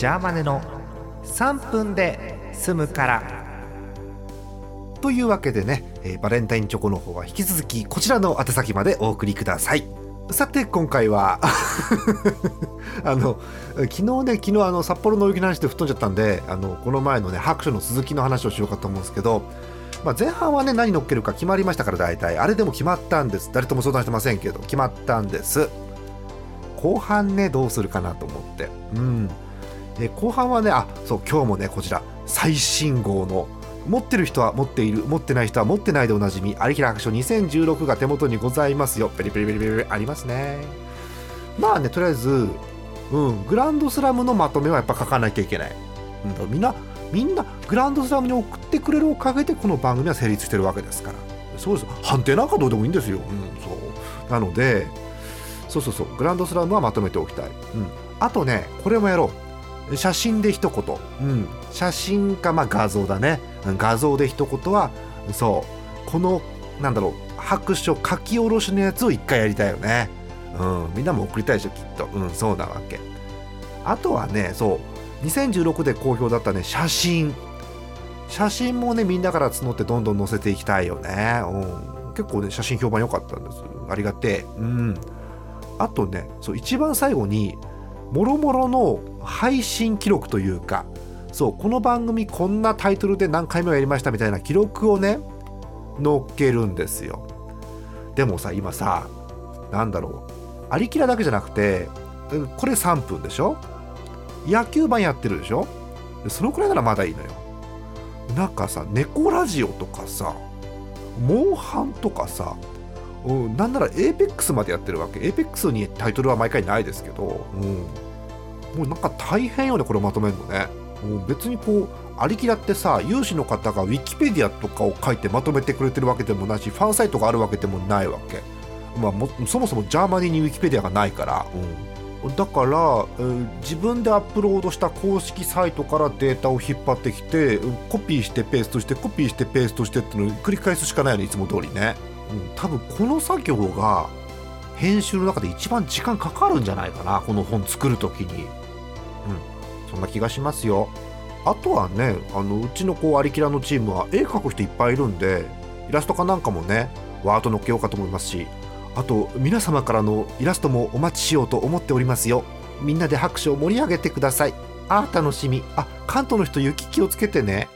ジャーマネの3分で済むから。というわけでね、えーバレンタインチョコの方は引き続きこちらの宛先までお送りください。さて今回は あの昨日ね昨日あの札幌の雪の話で吹っ飛んじゃったんであのこの前のね白書の続きの話をしようかと思うんですけど、まあ、前半はね何乗っけるか決まりましたから大体。あれでも決まったんです。誰とも相談してませんけど決まったんです。後半ねどうするかなと思って。うん。で後半はねあそう今日もねこちら最新号の持ってる人は持っている持ってない人は持ってないでおなじみ「有平白書2016」が手元にございますよ。ペリペリペリペリリありますね。まあねとりあえずうんグランドスラムのまとめはやっぱ書かなきゃいけない、うん、みんなみんなグランドスラムに送ってくれるおかげでこの番組は成立してるわけですから。そうです判定なんかどうでもいいんですよ、うん、そう。なのでそうそうそう。グランドスラムはまとめておきたい、うん、あとねこれもやろう。写真で一言、うん、写真かまあ画像だね。画像で一言はそう。このなんだろう白書書き下ろしのやつを一回やりたいよね。うん。みんなも送りたいでしょきっと。うんそうなわけ。あとはねそう。2016で好評だったね写真。写真もねみんなから募ってどんどん載せていきたいよね、うん、結構ね写真評判良かったんです。ありがてえ。うん。あとねそう一番最後にもろもろの配信記録というかそうこの番組こんなタイトルで何回もやりましたみたいな記録をね載っけるんですよ。でもさ今さなんだろうありきらだけじゃなくてこれ3分でしょ？野球版やってるでしょ？そのくらいならまだいいのよ。なんかさ猫ラジオとかさモンハンとかさうん、なんなら APEX までやってるわけ。APEX にタイトルは毎回ないですけど、うん、もうなんか大変よねこれまとめるのね。もう別にこうありきらってさ有志の方がウィキペディアとかを書いてまとめてくれてるわけでもないしファンサイトがあるわけでもないわけ、まあ、もそもそもジャーマニーにウィキペディアがないから、うん、だから、えー自分でアップロードした公式サイトからデータを引っ張ってきてコピーしてペーストしてコピーしてペーストしてっていうのを繰り返すしかないよねいつも通りね、多分この作業が編集の中で一番時間かかるんじゃないかなこの本作る時に。うん。そんな気がしますよ。あとはねあのうちのこうアリキラのチームは絵描く人いっぱいいるんでイラストかなんかもねワード乗っけようかと思いますしあと皆様からのイラストもお待ちしようと思っておりますよ。みんなで拍手を盛り上げてください。あー楽しみ。あ関東の人雪気をつけてね。